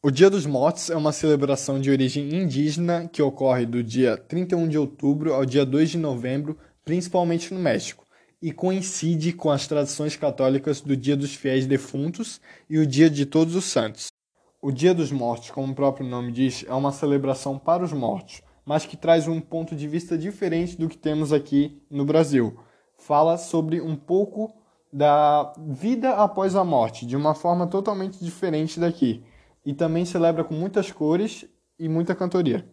O Dia dos Mortos é uma celebração de origem indígena que ocorre do dia 31 de outubro ao dia 2 de novembro, principalmente no México, e coincide com as tradições católicas do Dia dos Fiéis Defuntos e o Dia de Todos os Santos. O Dia dos Mortos, como o próprio nome diz, é uma celebração para os mortos, mas que traz um ponto de vista diferente do que temos aqui no Brasil. Fala sobre um pouco da vida após a morte, de uma forma totalmente diferente daqui e também celebra com muitas cores e muita cantoria.